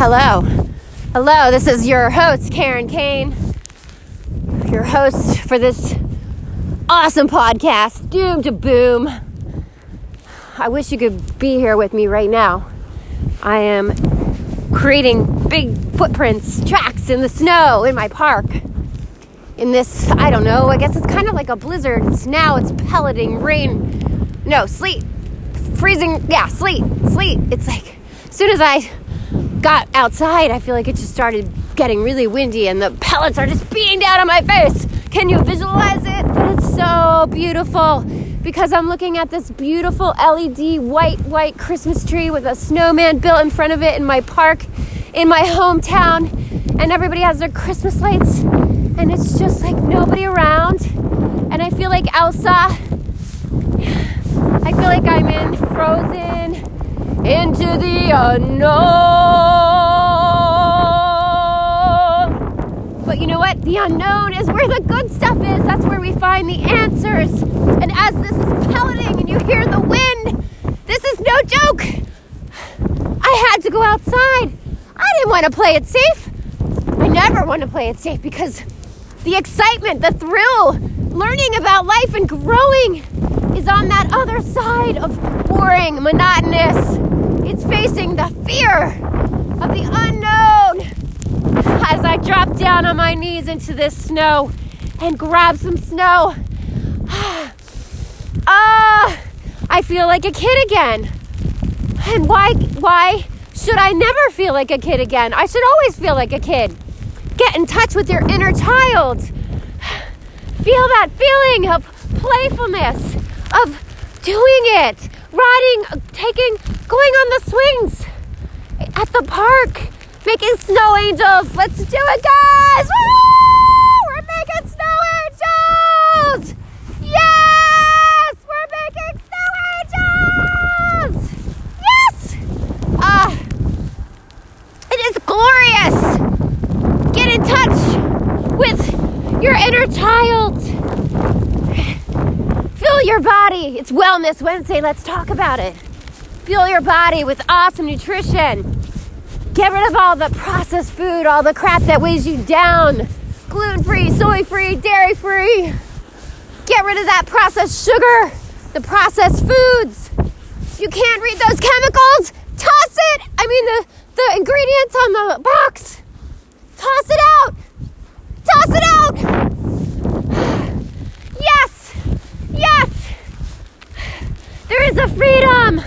Hello. Hello, this is your host, Karen Kane. Your host for this awesome podcast, Doom to Boom. I wish you could be here with me right now. I am creating big footprints, tracks in the snow in my park. In this, I don't know, I guess it's kind of like a blizzard. It's now it's pelleting rain. No, sleet. Freezing, yeah, sleet. Sleet. It's like as soon as I got outside, I feel like it just started getting really windy and the pellets are just beating down on my face. Can you visualize it? But it's so beautiful because I'm looking at this beautiful LED white, white Christmas tree with a snowman built in front of it in my park in my hometown. And everybody has their Christmas lights, and it's just like nobody around. And I feel like Elsa. I feel like I'm in Frozen into the unknown. But you know what? The unknown is where the good stuff is. That's where we find the answers. And as this is pelleting and you hear the wind, this is no joke. I had to go outside. I didn't want to play it safe. I never want to play it safe because the excitement, the thrill, learning about life and growing is on that other side of boring, monotonous. It's facing the fear of the unknown as I drop down on my knees into this snow and grab some snow. Ah, I feel like a kid again. And why why should I never feel like a kid again? I should always feel like a kid. Get in touch with your inner child. Feel that feeling of playfulness, of doing it, riding, taking, going on the swings at the park, making snow angels. Let's do it, guys! Woo! We're making snow angels! Yes! We're making snow angels! Yes! Ah, it is glorious. Get in touch with your inner child. Your body. It's Wellness Wednesday. Let's talk about it. Fuel your body with awesome nutrition. Get rid of all the processed food, all the crap that weighs you down. Gluten free, soy free, dairy free. Get rid of that processed sugar, the processed foods. You can't read those chemicals, toss it. I mean, the, the ingredients on the box. Toss it out. Toss it out. Yes. Yes. There is a freedom.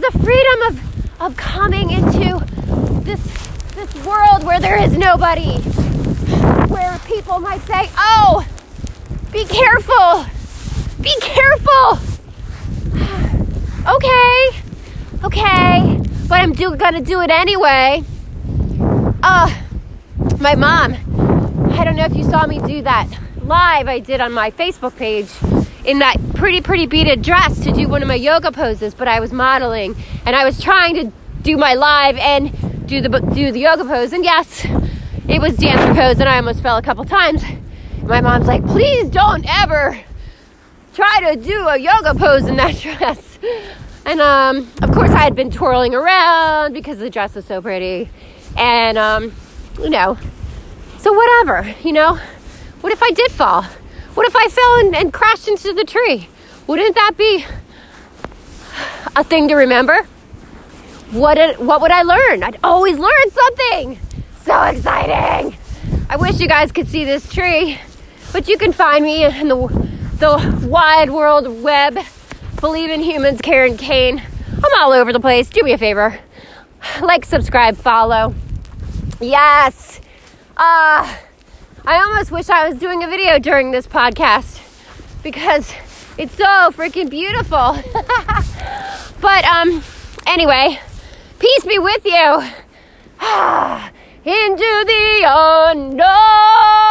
There is a freedom of, of coming into this, this world where there is nobody. Where people might say, oh, be careful. Be careful. Okay. Okay. But I'm do, gonna do it anyway. Uh, my mom, I don't know if you saw me do that live I did on my Facebook page in that pretty, pretty beaded dress to do one of my yoga poses, but I was modeling and I was trying to do my live and do the do the yoga pose. And yes, it was dancer pose, and I almost fell a couple times. My mom's like, "Please don't ever try to do a yoga pose in that dress." And um, of course, I had been twirling around because the dress was so pretty, and um, you know, so whatever, you know. What if I did fall? What if I fell and, and crashed into the tree? Wouldn't that be a thing to remember? What did, what would I learn? I'd always learn something. So exciting! I wish you guys could see this tree, but you can find me in the the wide world web. Believe in humans, Karen Kane. I'm all over the place. Do me a favor, like, subscribe, follow. Yes. Uh, I almost wish I was doing a video during this podcast because it's so freaking beautiful. but um anyway, peace be with you. Into the unknown.